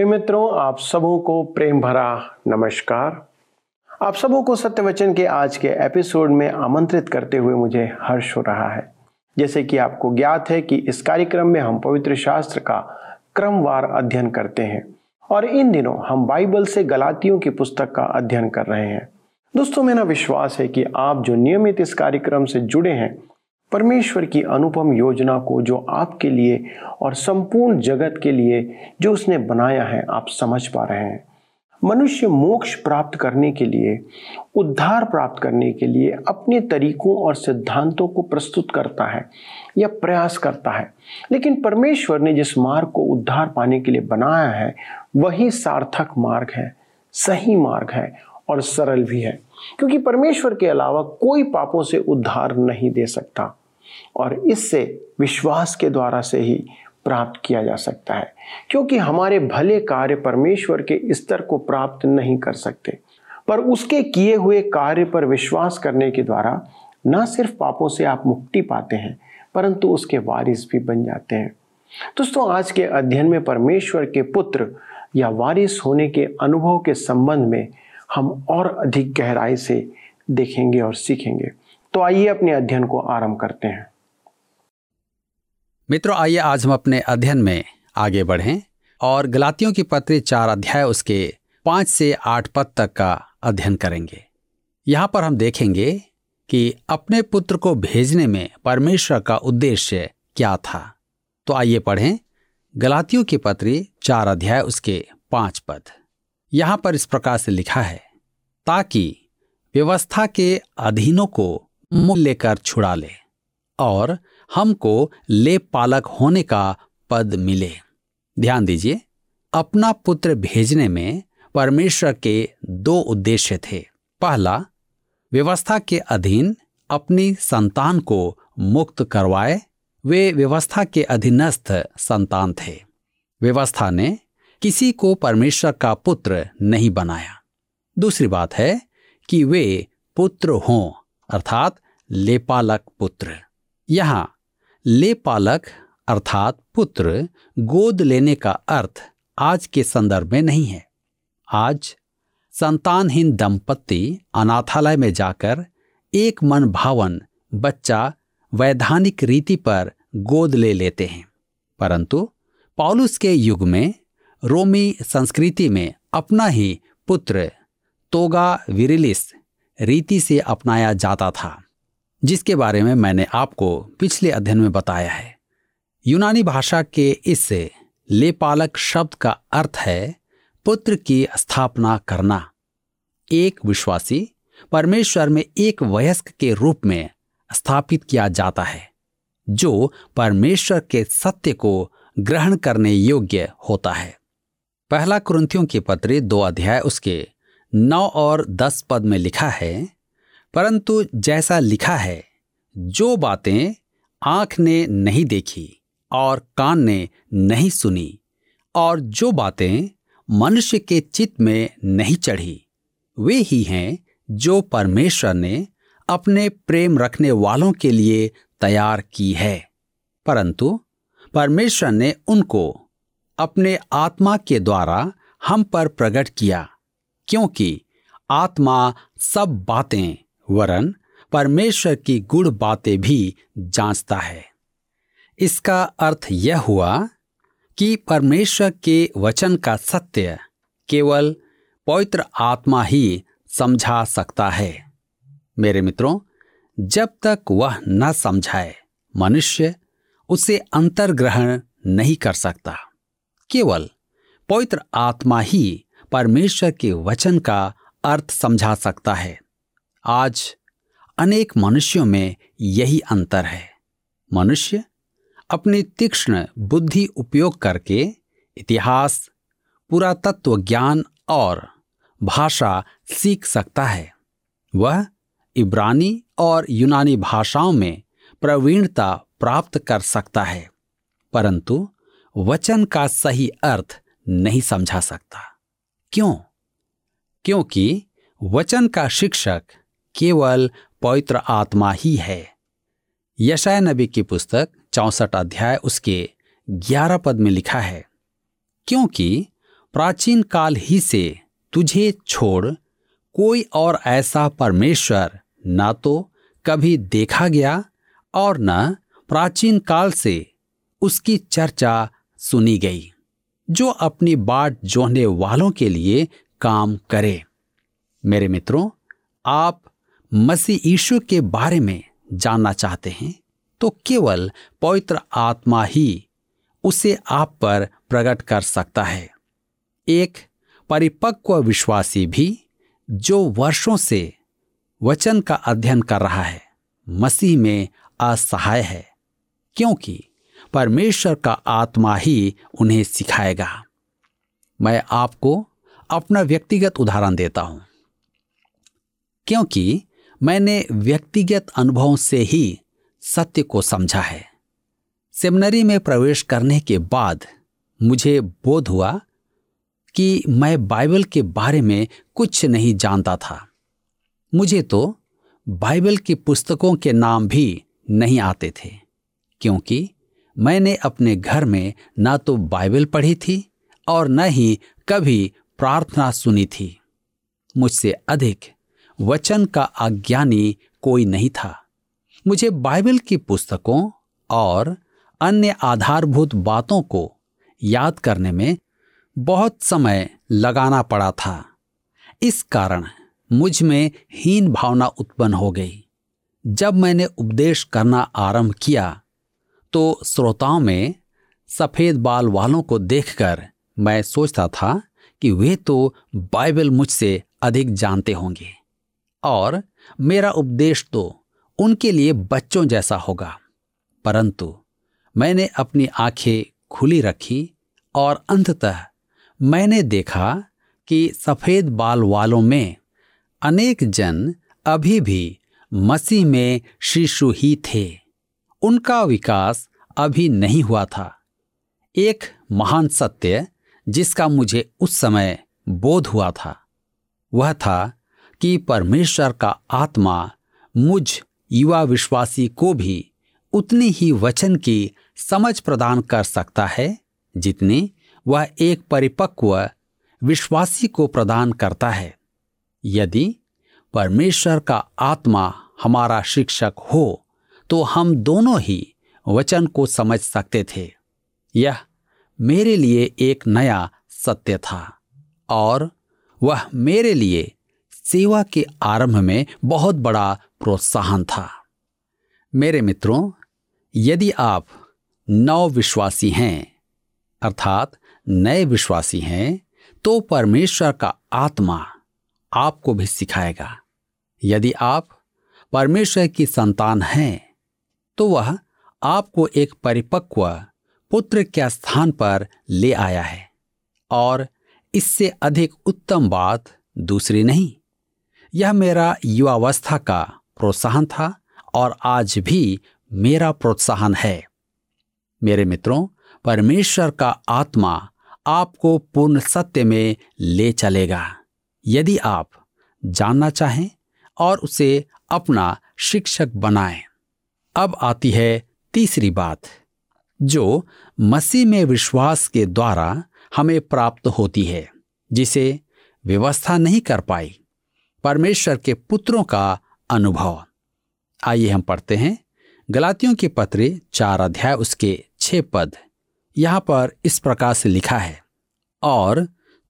प्रिय मित्रों, आप सबों को प्रेम भरा नमस्कार। आप सबों को सत्य वचन के आज के एपिसोड में आमंत्रित करते हुए मुझे हर्ष हो रहा है। जैसे कि आपको ज्ञात है कि इस कार्यक्रम में हम पवित्र शास्त्र का क्रमवार अध्ययन करते हैं और इन दिनों हम बाइबल से गलातियों की पुस्तक का अध्ययन कर रहे हैं। दोस्तों, मेरा विश्वास है कि आप जो नियमित इस कार्यक्रम से जुड़े हैं परमेश्वर की अनुपम योजना को जो आपके लिए और संपूर्ण जगत के लिए जो उसने बनाया है, आप समझ पा रहे हैं। मनुष्य मोक्ष प्राप्त करने के लिए, उद्धार प्राप्त करने के लिए अपने तरीकों और सिद्धांतों को प्रस्तुत करता है या प्रयास करता है। लेकिन परमेश्वर ने जिस मार्ग को उद्धार पाने के लिए बनाया है, वही सार्थक मार्ग है, सही मार्ग है और सरल भी है। क्योंकि परमेश्वर के अलावा कोई पापों से उद्धार नहीं दे सकता। और इससे विश्वास के द्वारा से ही प्राप्त किया जा सकता है। क्योंकि हमारे भले कार्य परमेश्वर के स्तर को प्राप्त नहीं कर सकते, पर उसके किए हुए कार्य पर विश्वास करने के द्वारा न सिर्फ़ पापों से आप मुक्ति पाते हैं, परंतु उसके वारिस भी बन जाते हैं। दोस्तों, आज के अध्ययन में परमेश्वर के पुत्र या वारिस होने के अनुभव के संबंध में हम और अधिक गहराई से देखेंगे और सीखेंगे। तो आइए अपने अध्ययन को आरंभ करते हैं। मित्रों, आइए आज हम अपने अध्ययन में आगे बढ़ें और गलातियों की पत्री चार अध्याय उसके पाँच से आठ पद तक का अध्ययन करेंगे। यहाँ पर हम देखेंगे कि अपने पुत्र को भेजने में परमेश्वर का उद्देश्य क्या था। तो आइए पढ़ें गलातियों की पत्री चार अध्याय उसके पाँच पद। यहाँ पर इस प्रकार से लिखा है, ताकि व्यवस्था के अधीनों को मूल्य लेकर छुड़ा ले और हमको लेप पालक होने का पद मिले। ध्यान दीजिए, अपना पुत्र भेजने में परमेश्वर के दो उद्देश्य थे। पहला, व्यवस्था के अधीन अपनी संतान को मुक्त करवाए। वे व्यवस्था के अधीनस्थ संतान थे। व्यवस्था ने किसी को परमेश्वर का पुत्र नहीं बनाया। दूसरी बात है कि वे पुत्र हों। अर्थात लेपालक पुत्र। यहाँ, लेपालक अर्थात पुत्र गोद लेने का अर्थ आज के संदर्भ में नहीं है। आज संतानहीन दंपत्ति अनाथालय में जाकर एक मन भावन बच्चा वैधानिक रीति पर गोद ले लेते हैं। परंतु पॉलुस के युग में, रोमी संस्कृति में अपना ही पुत्र तोगा विरिलिस रीति से अपनाया जाता था, जिसके बारे में मैंने आपको पिछले अध्ययन में बताया है। यूनानी भाषा के इस लेपालक शब्द का अर्थ है पुत्र की स्थापना करना। एक विश्वासी परमेश्वर में एक वयस्क के रूप में स्थापित किया जाता है, जो परमेश्वर के सत्य को ग्रहण करने योग्य होता है। पहला क्रंथियों के पत्र दो अध्याय उसके नौ और दस पद में लिखा है, परंतु जैसा लिखा है, जो बातें आँख ने नहीं देखी और कान ने नहीं सुनी और जो बातें मनुष्य के चित्त में नहीं चढ़ी, वे ही हैं जो परमेश्वर ने अपने प्रेम रखने वालों के लिए तैयार की है। परंतु परमेश्वर ने उनको अपने आत्मा के द्वारा हम पर प्रकट किया क्योंकि आत्मा सब बातें, वरन परमेश्वर की गुड़ बातें भी जांचता है। इसका अर्थ यह हुआ कि परमेश्वर के वचन का सत्य केवल पवित्र आत्मा ही समझा सकता है। मेरे मित्रों, जब तक वह न समझाए, मनुष्य उसे अंतर्ग्रहण नहीं कर सकता। केवल पवित्र आत्मा ही परमेश्वर के वचन का अर्थ समझा सकता है। आज अनेक मनुष्यों में यही अंतर है। मनुष्य अपनी तीक्ष्ण बुद्धि उपयोग करके इतिहास पुरातत्व ज्ञान और भाषा सीख सकता है। वह इब्रानी और यूनानी भाषाओं में प्रवीणता प्राप्त कर सकता है, परंतु वचन का सही अर्थ नहीं समझा सकता। क्यों? क्योंकि वचन का शिक्षक केवल पवित्र आत्मा ही है। यशाय नबी की पुस्तक चौसठ अध्याय उसके ग्यारह पद में लिखा है, क्योंकि प्राचीन काल ही से तुझे छोड़ कोई और ऐसा परमेश्वर ना तो कभी देखा गया और न प्राचीन काल से उसकी चर्चा सुनी गई। जो अपनी बाट जोहने वालों के लिए काम करे। मेरे मित्रों, आप मसीह यीशु के बारे में जानना चाहते हैं तो केवल पवित्र आत्मा ही उसे आप पर प्रकट कर सकता है। एक परिपक्व विश्वासी भी जो वर्षों से वचन का अध्ययन कर रहा है, मसीह में असहाय है, क्योंकि परमेश्वर का आत्मा ही उन्हें सिखाएगा। मैं आपको अपना व्यक्तिगत उदाहरण देता हूँ। क्योंकि मैंने व्यक्तिगत अनुभव से ही सत्य को समझा है। सेमिनरी में प्रवेश करने के बाद मुझे बोध हुआ कि मैं बाइबल के बारे में कुछ नहीं जानता था। मुझे तो बाइबल की पुस्तकों के नाम भी नहीं आते थे, क्योंकि मैंने अपने घर में ना तो बाइबल पढ़ी थी और न ही कभी प्रार्थना सुनी थी। मुझसे अधिक वचन का अज्ञानी कोई नहीं था। मुझे बाइबल की पुस्तकों और अन्य आधारभूत बातों को याद करने में बहुत समय लगाना पड़ा था। इस कारण मुझमें हीन भावना उत्पन्न हो गई। जब मैंने उपदेश करना आरंभ किया तो श्रोताओं में सफ़ेद बाल वालों को देखकर मैं सोचता था कि वे तो बाइबल मुझसे अधिक जानते होंगे और मेरा उपदेश तो उनके लिए बच्चों जैसा होगा। परंतु मैंने अपनी आँखें खुली रखी और अंततः मैंने देखा कि सफ़ेद बाल वालों में अनेक जन अभी भी मसीह में शिशु ही थे। उनका विकास अभी नहीं हुआ था। एक महान सत्य जिसका मुझे उस समय बोध हुआ था, वह था कि परमेश्वर का आत्मा मुझ युवा विश्वासी को भी उतनी ही वचन की समझ प्रदान कर सकता है जितनी वह एक परिपक्व विश्वासी को प्रदान करता है। यदि परमेश्वर का आत्मा हमारा शिक्षक हो तो हम दोनों ही वचन को समझ सकते थे। यह मेरे लिए एक नया सत्य था और वह मेरे लिए सेवा के आरंभ में बहुत बड़ा प्रोत्साहन था। मेरे मित्रों, यदि आप नव विश्वासी हैं, अर्थात नए विश्वासी हैं तो परमेश्वर का आत्मा आपको भी सिखाएगा। यदि आप परमेश्वर की संतान हैं तो वह आपको एक परिपक्व पुत्र के स्थान पर ले आया है और इससे अधिक उत्तम बात दूसरी नहीं यह मेरा युवावस्था का प्रोत्साहन था और आज भी मेरा प्रोत्साहन है मेरे मित्रों, परमेश्वर का आत्मा आपको पूर्ण सत्य में ले चलेगा यदि आप जानना चाहें और उसे अपना शिक्षक बनाएँ। अब आती है तीसरी बात, जो मसीह में विश्वास के द्वारा हमें प्राप्त होती है, जिसे व्यवस्था नहीं कर पाई, परमेश्वर के पुत्रों का अनुभव। आइए हम पढ़ते हैं गलातियों के पत्र चार अध्याय उसके छह पद। यहाँ पर इस प्रकार से लिखा है, और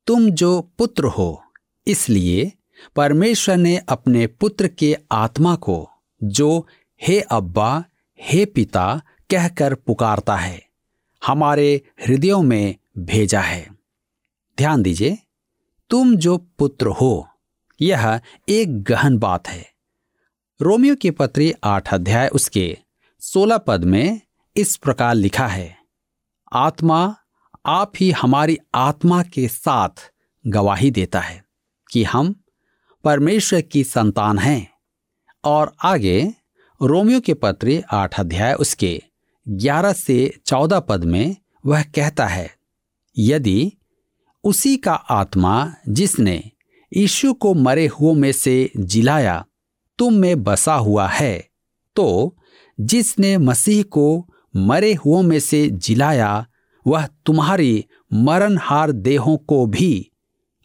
तुम जो पुत्र हो, इसलिए परमेश्वर ने अपने पुत्र के आत्मा को, जो हे अब्बा, हे पिता कहकर पुकारता है, हमारे हृदयों में भेजा है। ध्यान दीजिए, तुम जो पुत्र हो, यह एक गहन बात है। रोमियो की पत्री आठ अध्याय उसके सोलह पद में इस प्रकार लिखा है, आत्मा आप ही हमारी आत्मा के साथ गवाही देता है कि हम परमेश्वर की संतान हैं। और आगे रोमियो के पत्र आठ अध्याय उसके ग्यारह से चौदह पद में वह कहता है, यदि उसी का आत्मा जिसने यीशु को मरे हुओं में से जिलाया, तुम में बसा हुआ है तो जिसने मसीह को मरे हुओं में से जिलाया, वह तुम्हारी मरणहार देहों को भी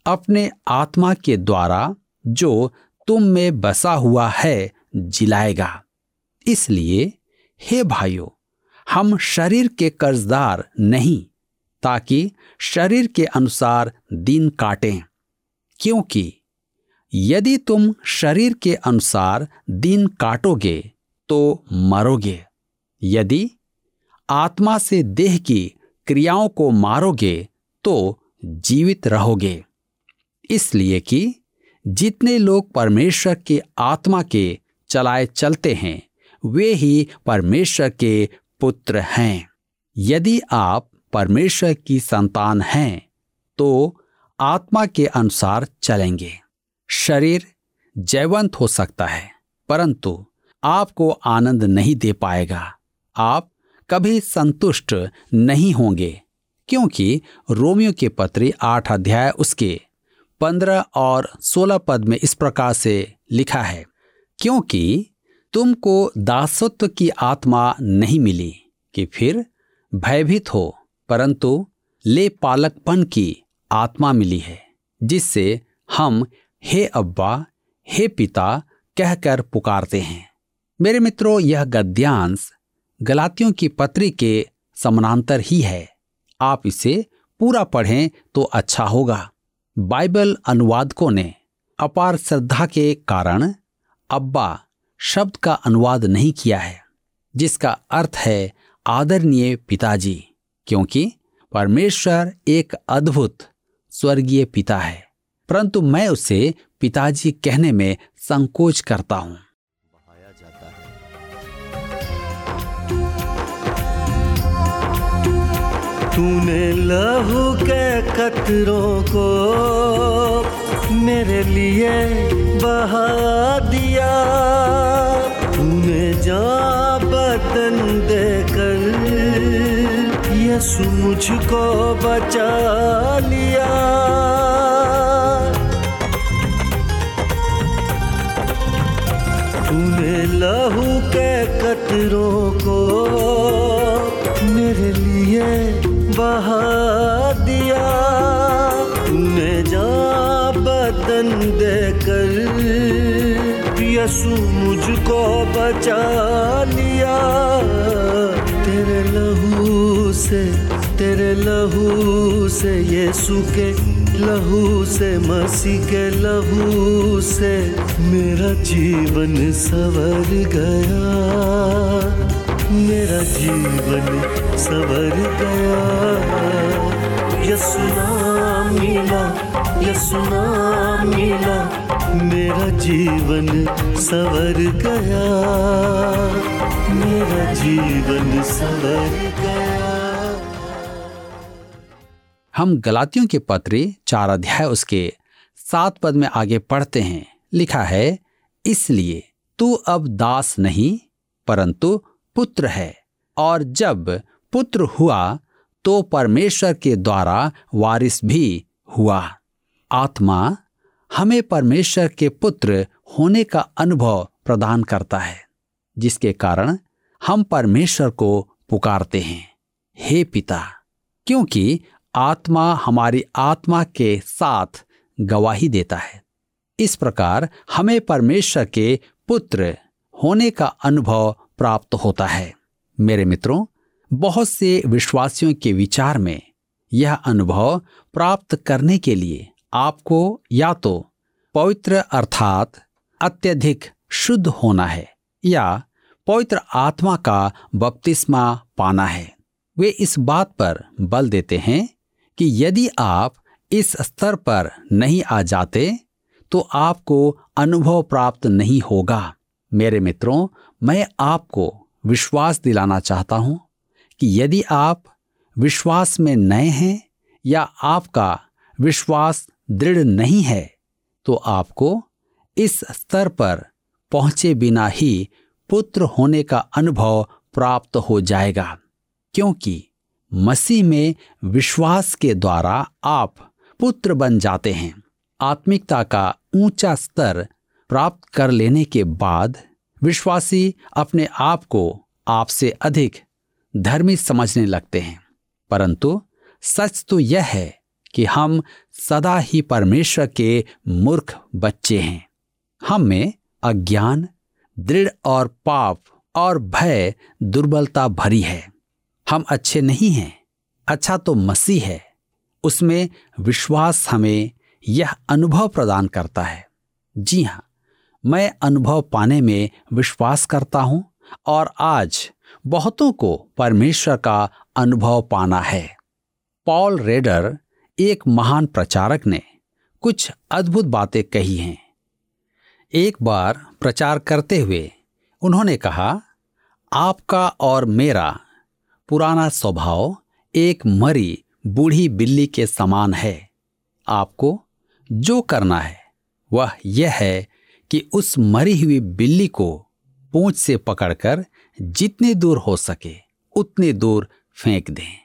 अपने आत्मा के द्वारा जो तुम में बसा हुआ है, जिलाएगा। इसलिए, हे भाइयों, हम शरीर के कर्जदार नहीं, ताकि शरीर के अनुसार दिन काटें। क्योंकि, यदि तुम शरीर के अनुसार दिन काटोगे तो मरोगे। यदि आत्मा से देह की क्रियाओं को मारोगे तो जीवित रहोगे। इसलिए कि जितने लोग परमेश्वर के आत्मा के चलाए चलते हैं वे ही परमेश्वर के पुत्र हैं। यदि आप परमेश्वर की संतान हैं तो आत्मा के अनुसार चलेंगे। शरीर जयवंत हो सकता है, परंतु आपको आनंद नहीं दे पाएगा। आप कभी संतुष्ट नहीं होंगे, क्योंकि रोमियो के पत्री आठ अध्याय उसके पंद्रह और सोलह पद में इस प्रकार से लिखा है, क्योंकि तुमको दासत्व की आत्मा नहीं मिली कि फिर भयभीत हो, परंतु ले पालकपन की आत्मा मिली है, जिससे हम हे अब्बा, हे पिता कहकर पुकारते हैं। मेरे मित्रों, यह गद्यांश गलातियों की पत्री के समानांतर ही है। आप इसे पूरा पढ़ें तो अच्छा होगा। बाइबल अनुवादकों ने अपार श्रद्धा के कारण अब्बा शब्द का अनुवाद नहीं किया है, जिसका अर्थ है आदरणीय पिताजी, क्योंकि परमेश्वर एक अद्भुत स्वर्गीय पिता है। परंतु मैं उसे पिताजी कहने में संकोच करता हूँ। तूने लहू के कतरों को मेरे लिए बहा दिया। तूने जा बदन देकर यसु मुझको बचा लिया। तूने लहू के कतरों को मेरे लिए बहा यसु मुझको बचा लिया। तेरे लहू से, तेरे लहू से यीशु के लहू से, मसीह के लहू से मेरा जीवन सवर गया। मेरा जीवन सवर गया। यसुना मिला यसुना मिला। मेरा जीवन सवर गया। मेरा जीवन सवर गया। हम गलातियों के पत्र, चार अध्याय उसके सात पद में आगे पढ़ते हैं। लिखा है, इसलिए तू अब दास नहीं, परंतु पुत्र है। और जब पुत्र हुआ तो परमेश्वर के द्वारा वारिस भी हुआ। आत्मा हमें परमेश्वर के पुत्र होने का अनुभव प्रदान करता है, जिसके कारण हम परमेश्वर को पुकारते हैं। हे पिता, क्योंकि आत्मा हमारी आत्मा के साथ गवाही देता है। इस प्रकार हमें परमेश्वर के पुत्र होने का अनुभव प्राप्त होता है। मेरे मित्रों, बहुत से विश्वासियों के विचार में यह अनुभव प्राप्त करने के लिए आपको या तो पवित्र अर्थात अत्यधिक शुद्ध होना है या पवित्र आत्मा का बपतिस्मा पाना है। वे इस बात पर बल देते हैं कि यदि आप इस स्तर पर नहीं आ जाते तो आपको अनुभव प्राप्त नहीं होगा। मेरे मित्रों, मैं आपको विश्वास दिलाना चाहता हूँ कि यदि आप विश्वास में नए हैं या आपका विश्वास दृढ़ नहीं है तो आपको इस स्तर पर पहुँचे बिना ही पुत्र होने का अनुभव प्राप्त हो जाएगा, क्योंकि मसीह में विश्वास के द्वारा आप पुत्र बन जाते हैं। आत्मिकता का ऊँचा स्तर प्राप्त कर लेने के बाद विश्वासी अपने आप को आपसे अधिक धर्मी समझने लगते हैं। परंतु सच तो यह है कि हम सदा ही परमेश्वर के मूर्ख बच्चे हैं। हम में अज्ञान, दृढ़ और पाप और भय, दुर्बलता भरी है। हम अच्छे नहीं हैं अच्छा तो मसीह है। उसमें विश्वास हमें यह अनुभव प्रदान करता है। जी हाँ मैं अनुभव पाने में विश्वास करता हूँ और आज बहुतों को परमेश्वर का अनुभव पाना है। पॉल रेडर एक महान प्रचारक ने कुछ अद्भुत बातें कही हैं। एक बार प्रचार करते हुए उन्होंने कहा, आपका और मेरा पुराना स्वभाव एक मरी बूढ़ी बिल्ली के समान है। आपको जो करना है, वह यह है कि उस मरी हुई बिल्ली को पूंछ से पकड़कर जितनी दूर हो सके, उतनी दूर फेंक दें।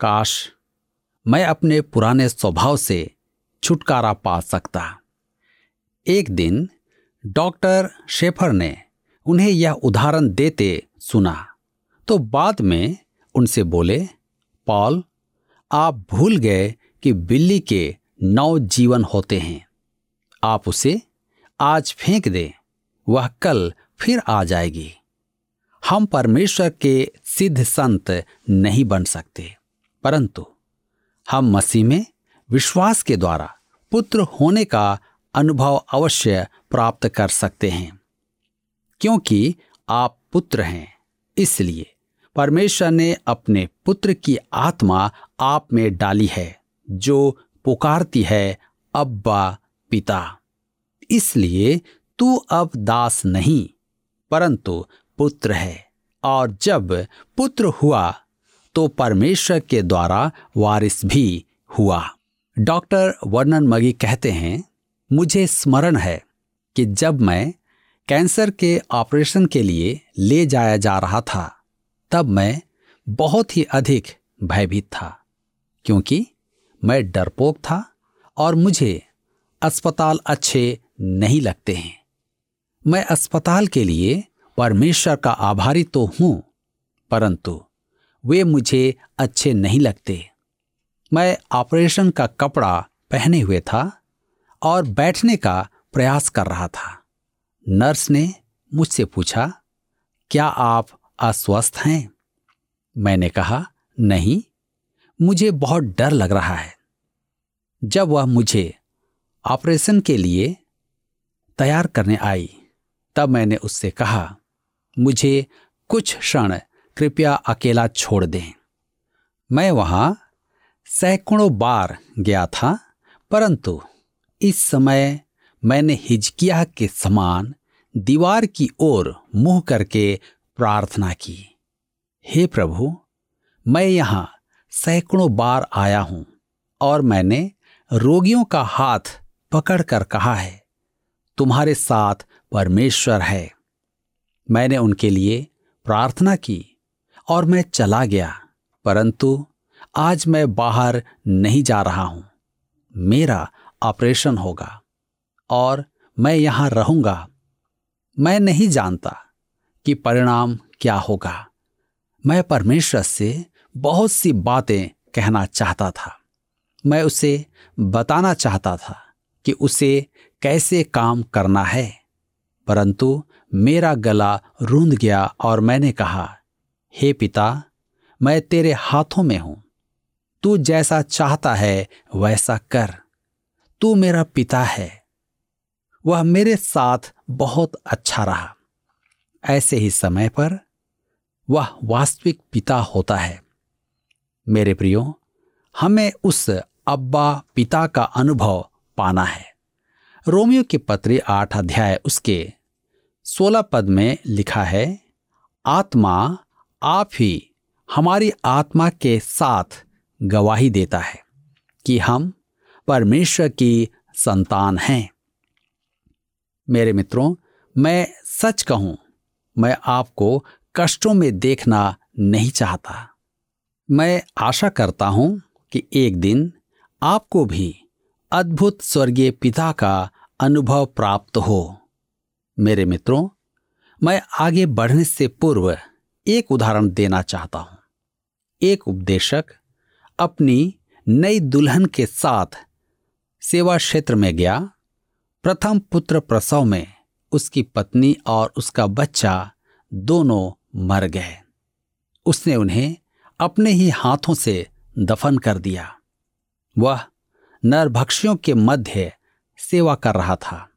काश मैं अपने पुराने स्वभाव से छुटकारा पा सकता। एक दिन डॉक्टर शेफर ने उन्हें यह उदाहरण देते सुना। तो बाद में उनसे बोले, पॉल, आप भूल गए कि बिल्ली के नौ जीवन होते हैं। आप उसे आज फेंक दें, वह कल फिर आ जाएगी। हम परमेश्वर के सिद्ध संत नहीं बन सकते। परंतु हम मसीह में विश्वास के द्वारा पुत्र होने का अनुभव अवश्य प्राप्त कर सकते हैं, क्योंकि आप पुत्र हैं। इसलिए परमेश्वर ने अपने पुत्र की आत्मा आप में डाली है, जो पुकारती है, अब्बा पिता। इसलिए तू अब दास नहीं, परंतु पुत्र है, और जब पुत्र हुआ तो परमेश्वर के द्वारा वारिस भी हुआ। डॉक्टर वर्णन मगी कहते हैं, मुझे स्मरण है कि जब मैं कैंसर के ऑपरेशन के लिए ले जाया जा रहा था, तब मैं बहुत ही अधिक भयभीत था, क्योंकि मैं डरपोक था और मुझे अस्पताल अच्छे नहीं लगते हैं। मैं अस्पताल के लिए परमेश्वर का आभारी तो हूँ, परंतु वे मुझे अच्छे नहीं लगते। मैं ऑपरेशन का कपड़ा पहने हुए था और बैठने का प्रयास कर रहा था। नर्स ने मुझसे पूछा, क्या आप अस्वस्थ हैं? मैंने कहा, नहीं, मुझे बहुत डर लग रहा है। जब वह मुझे ऑपरेशन के लिए तैयार करने आई, तब मैंने उससे कहा, मुझे कुछ क्षण कृपया अकेला छोड़ दें। मैं वहाँ सैकड़ों बार गया था, परंतु इस समय मैंने हिजकिया के समान दीवार की ओर मुँह करके प्रार्थना की, हे प्रभु, मैं यहाँ सैकड़ों बार आया हूँ और मैंने रोगियों का हाथ पकड़कर कहा है, तुम्हारे साथ परमेश्वर है। मैंने उनके लिए प्रार्थना की और मैं चला गया, परंतु आज मैं बाहर नहीं जा रहा हूँ। मेरा ऑपरेशन होगा और मैं यहाँ रहूँगा। मैं नहीं जानता कि परिणाम क्या होगा। मैं परमेश्वर से बहुत सी बातें कहना चाहता था। मैं उसे बताना चाहता था कि उसे कैसे काम करना है, परंतु मेरा गला रूंध गया और मैंने कहा हे पिता, मैं तेरे हाथों में हूँ। तू जैसा चाहता है, वैसा कर। तू मेरा पिता है। वह मेरे साथ बहुत अच्छा रहा। ऐसे ही समय पर वह वास्तविक पिता होता है। मेरे प्रियो, हमें उस अब्बा पिता का अनुभव पाना है। रोमियो की पत्री आठ अध्याय उसके सोलह पद में लिखा है, आत्मा आप ही हमारी आत्मा के साथ गवाही देता है कि हम परमेश्वर की संतान हैं। मेरे मित्रों, मैं सच कहूँ, मैं आपको कष्टों में देखना नहीं चाहता। मैं आशा करता हूँ कि एक दिन आपको भी अद्भुत स्वर्गीय पिता का अनुभव प्राप्त हो। मेरे मित्रों, मैं आगे बढ़ने से पूर्व एक उदाहरण देना चाहता हूँ। एक उपदेशक अपनी नई दुल्हन के साथ सेवा क्षेत्र में गया। प्रथम पुत्र प्रसव में उसकी पत्नी और उसका बच्चा दोनों मर गए। उसने उन्हें अपने ही हाथों से दफन कर दिया। वह नरभक्षियों के मध्य सेवा कर रहा था।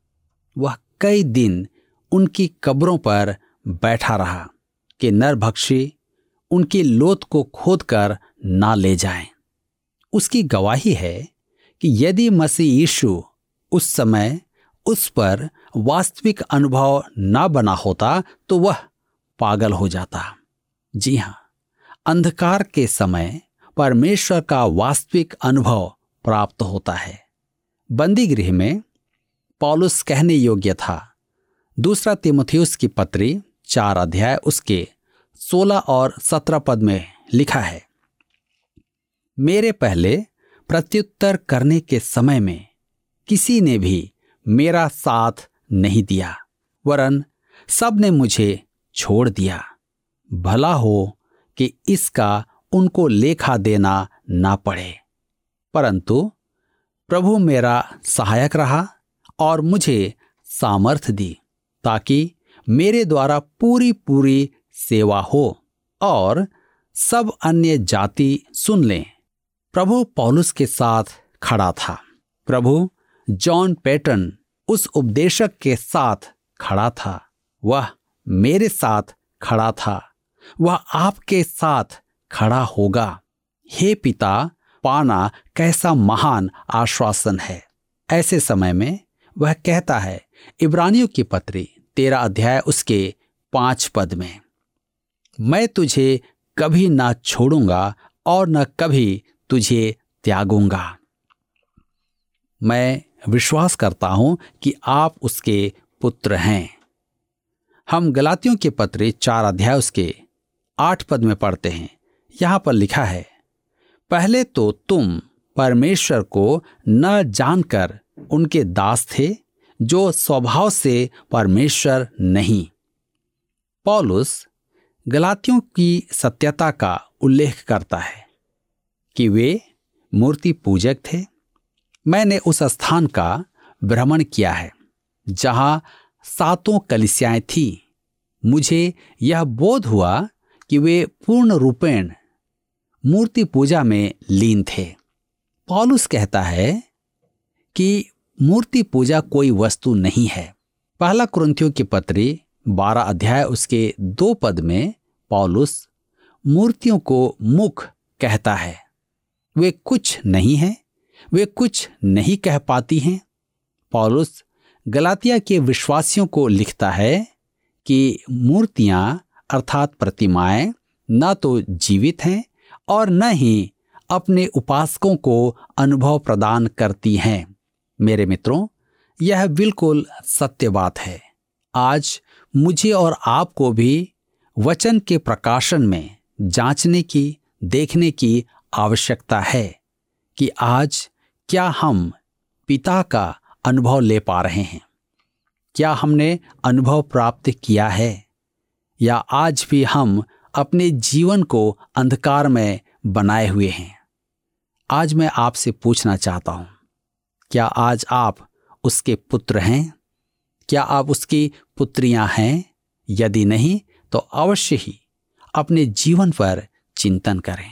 वह कई दिन उनकी कब्रों पर बैठा रहा। कि नरभक्षी उनकी लोथ को खोदकर ना ले जाएँ। उसकी गवाही है कि यदि मसीह यीशु उस समय उस पर वास्तविक अनुभव ना बना होता तो वह पागल हो जाता। जी हाँ, अंधकार के समय परमेश्वर का वास्तविक अनुभव प्राप्त होता है। बंदी गृह में पॉलुस कहने योग्य था। दूसरा तिमोथियस की पत्री चार अध्याय उसके सोलह और सत्रह पद में लिखा है। मेरे पहले प्रत्युत्तर करने के समय में किसी ने भी मेरा साथ नहीं दिया, वरन सबने मुझे छोड़ दिया। भला हो कि इसका उनको लेखा देना ना पड़े। परंतु प्रभु मेरा सहायक रहा और मुझे सामर्थ दी ताकि मेरे द्वारा पूरी पूरी सेवा हो और सब अन्य जाति सुन लें। प्रभु पौलुस के साथ खड़ा था। प्रभु जॉन पैटन उस उपदेशक के साथ खड़ा था। वह मेरे साथ खड़ा था। वह आपके साथ खड़ा होगा। हे पिता, पाना कैसा महान आश्वासन है। ऐसे समय में वह कहता है, इब्रानियों की पत्री तेरा अध्याय उसके पाँच पद में। मैं तुझे कभी ना छोड़ूँगा और न कभी तुझे त्यागूँगा। मैं विश्वास करता हूँ कि आप उसके पुत्र हैं। हम गलातियों के पत्र चार अध्याय उसके आठ पद में पढ़ते हैं। यहाँ पर लिखा है, पहले तो तुम परमेश्वर को न जानकर उनके दास थे जो स्वभाव से परमेश्वर नहीं। पॉलुस गलातियों की सत्यता का उल्लेख करता है कि वे मूर्ति पूजक थे। मैंने उस स्थान का भ्रमण किया है, जहाँ सातों कलिसियाएँ थी। मुझे यह बोध हुआ कि वे पूर्ण रूपेण मूर्ति पूजा में लीन थे। पॉलुस कहता है कि मूर्ति पूजा कोई वस्तु नहीं है। पहला क्रंथियों की पत्री, बारह अध्याय, उसके दो पद में पॉलुस मूर्तियों को मुख कहता है। वे कुछ नहीं है, वे कुछ नहीं कह पाती हैं। पॉलुस गलातिया के विश्वासियों को लिखता है कि मूर्तियाँ अर्थात प्रतिमाएँ न तो जीवित हैं और न ही अपने उपासकों को अनुभव प्रदान करती हैं। मेरे मित्रों, यह बिल्कुल सत्य बात है। आज मुझे और आपको भी वचन के प्रकाशन में जांचने की, देखने की आवश्यकता है कि आज क्या हम पिता का अनुभव ले पा रहे हैं। क्या हमने अनुभव प्राप्त किया है? या आज भी हम अपने जीवन को अंधकार में बनाए हुए हैं? आज मैं आपसे पूछना चाहता हूँ क्या आज आप उसके पुत्र हैं? क्या आप उसकी पुत्रियाँ हैं? यदि नहीं तो अवश्य ही अपने जीवन पर चिंतन करें।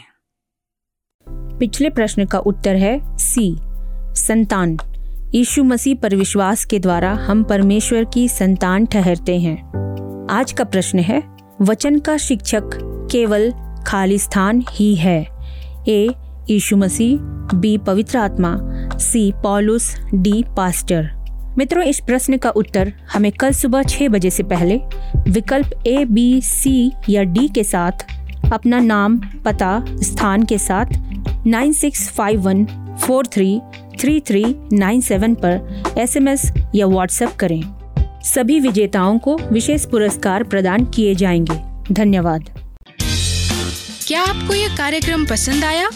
पिछले प्रश्न का उत्तर है सी, संतान। यीशु मसीह पर विश्वास के द्वारा हम परमेश्वर की संतान ठहरते हैं। आज का प्रश्न है, वचन का शिक्षक केवल खालिस्तान ही है? ए, यीशु मसीह, बी, पवित्र आत्मा। सी. पॉलुस डी. पास्टर। मित्रों, इस प्रश्न का उत्तर हमें कल सुबह छह बजे से पहले विकल्प ए बी सी या डी के साथ, अपना नाम, पता, स्थान के साथ nine six five one four three three three nine seven पर एसएमएस या व्हाट्सएप करें। सभी विजेताओं को विशेष पुरस्कार प्रदान किए जाएँगे। धन्यवाद। क्या आपको यह कार्यक्रम पसंद आया?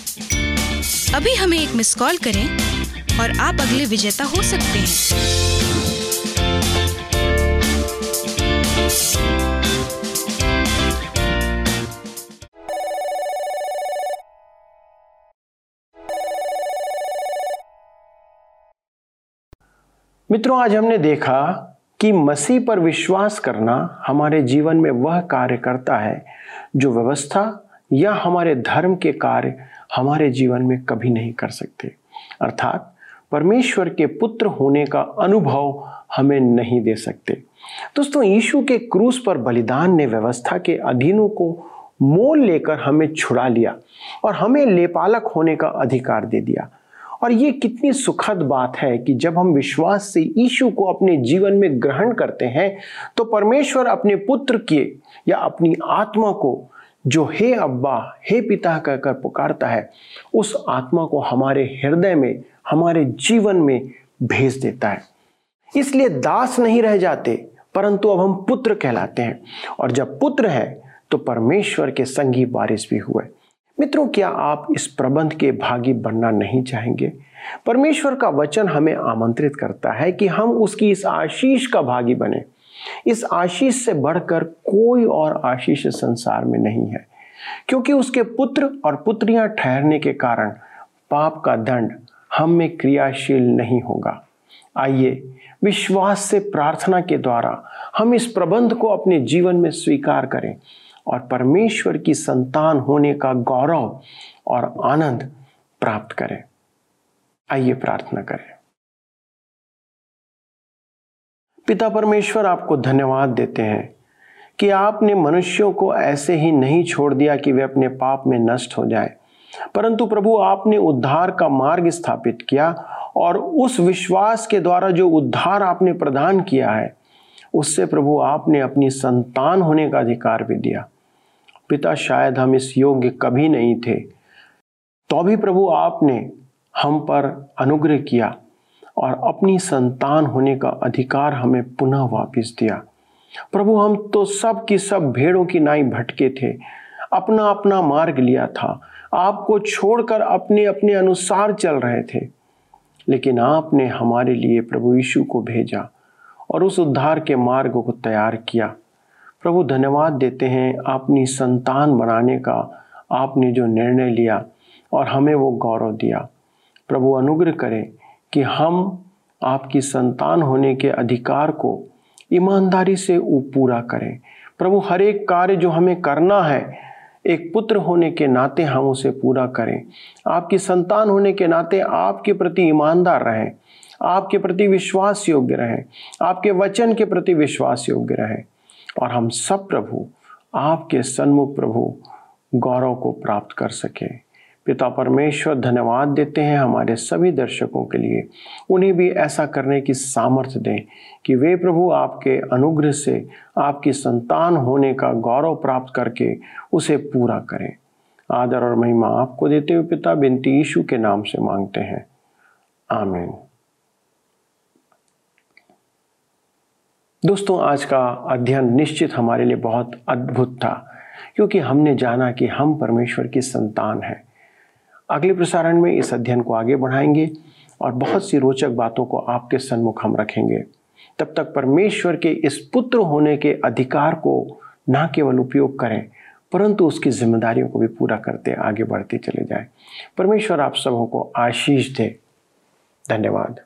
अभी हमें एक मिस कॉल करें। और आप अगले विजेता हो सकते हैं। मित्रों, आज हमने देखा कि मसीह पर विश्वास करना हमारे जीवन में वह कार्य करता है जो व्यवस्था या हमारे धर्म के कार्य हमारे जीवन में कभी नहीं कर सकते। अर्थात परमेश्वर के पुत्र होने का अनुभव हमें नहीं दे सकते। दोस्तों, यीशु के क्रूस पर बलिदान ने व्यवस्था के अधीनों को मोल लेकर हमें छुड़ा लिया और हमें लेपालक होने का अधिकार दे दिया। और ये कितनी सुखद बात है कि जब हम विश्वास से यीशु को अपने जीवन में ग्रहण करते हैं तो परमेश्वर अपने पुत्र के या अपनी आत्मा को, जो हे अब्बा, हे पिता कहकर पुकारता है, उस आत्मा को हमारे हृदय में हमारे जीवन में भेज देता है। इसलिए दास नहीं रह जाते, परंतु अब हम पुत्र कहलाते हैं। और जब पुत्र है तो परमेश्वर के संगी बारिश भी हुए। मित्रों, क्या आप इस प्रबंध के भागी बनना नहीं चाहेंगे? परमेश्वर का वचन हमें आमंत्रित करता है कि हम उसकी इस आशीष का भागी बने। इस आशीष से बढ़कर कोई और आशीष संसार में नहीं है। क्योंकि उसके पुत्र और पुत्रियाँ ठहरने के कारण पाप का दंड हम में क्रियाशील नहीं होगा। आइए, विश्वास से प्रार्थना के द्वारा हम इस प्रबंध को अपने जीवन में स्वीकार करें और परमेश्वर की संतान होने का गौरव और आनंद प्राप्त करें। आइए प्रार्थना करें। पिता परमेश्वर, आपको धन्यवाद देते हैं कि आपने मनुष्यों को ऐसे ही नहीं छोड़ दिया कि वे अपने पाप में नष्ट हो जाए। परंतु प्रभु, आपने उद्धार का मार्ग स्थापित किया और उस विश्वास के द्वारा जो उद्धार आपने प्रदान किया है, उससे प्रभु, आपने अपनी संतान होने का अधिकार भी दिया। पिता, शायद हम इस योग्य कभी नहीं थे। तो भी प्रभु, आपने हम पर अनुग्रह किया और अपनी संतान होने का अधिकार हमें पुनः वापस दिया। प्रभु, हम तो सब की सब भेड़ों की नाई भटके थे अपना अपना मार्ग लिया था आपको छोड़कर अपने अपने अनुसार चल रहे थे। लेकिन आपने हमारे लिए प्रभु यीशु को भेजा और उस उद्धार के मार्ग को तैयार किया। प्रभु, धन्यवाद देते हैं अपनी संतान बनाने का आपने जो निर्णय लिया और हमें वो गौरव दिया। प्रभु, अनुग्रह करें कि हम आपकी संतान होने के अधिकार को ईमानदारी से पूरा करें। प्रभु, हर एक कार्य जो हमें करना है एक पुत्र होने के नाते हम उसे पूरा करें। आपकी संतान होने के नाते आपके प्रति ईमानदार रहें। आपके प्रति विश्वास योग्य रहें। आपके वचन के प्रति विश्वास योग्य रहें। और हम सब प्रभु आपके सन्मुख प्रभु गौरव को प्राप्त कर सके। पिता परमेश्वर, धन्यवाद देते हैं हमारे सभी दर्शकों के लिए। उन्हें भी ऐसा करने की सामर्थ्य दें कि वे प्रभु आपके अनुग्रह से आपकी संतान होने का गौरव प्राप्त करके उसे पूरा करें। आदर और महिमा आपको देते हुए पिता बिनती यीशु के नाम से मांगते हैं। आमीन। दोस्तों, आज का अध्ययन निश्चित हमारे लिए बहुत अद्भुत था, क्योंकि हमने जाना कि हम परमेश्वर की संतान हैं। अगले प्रसारण में इस अध्ययन को आगे बढ़ाएँगे और बहुत सी रोचक बातों को आपके सन्मुख हम रखेंगे। तब तक परमेश्वर के इस पुत्र होने के अधिकार को ना केवल उपयोग करें, परंतु उसकी जिम्मेदारियों को भी पूरा करते आगे बढ़ते चले जाएँ। परमेश्वर आप सबों को आशीष दे। धन्यवाद।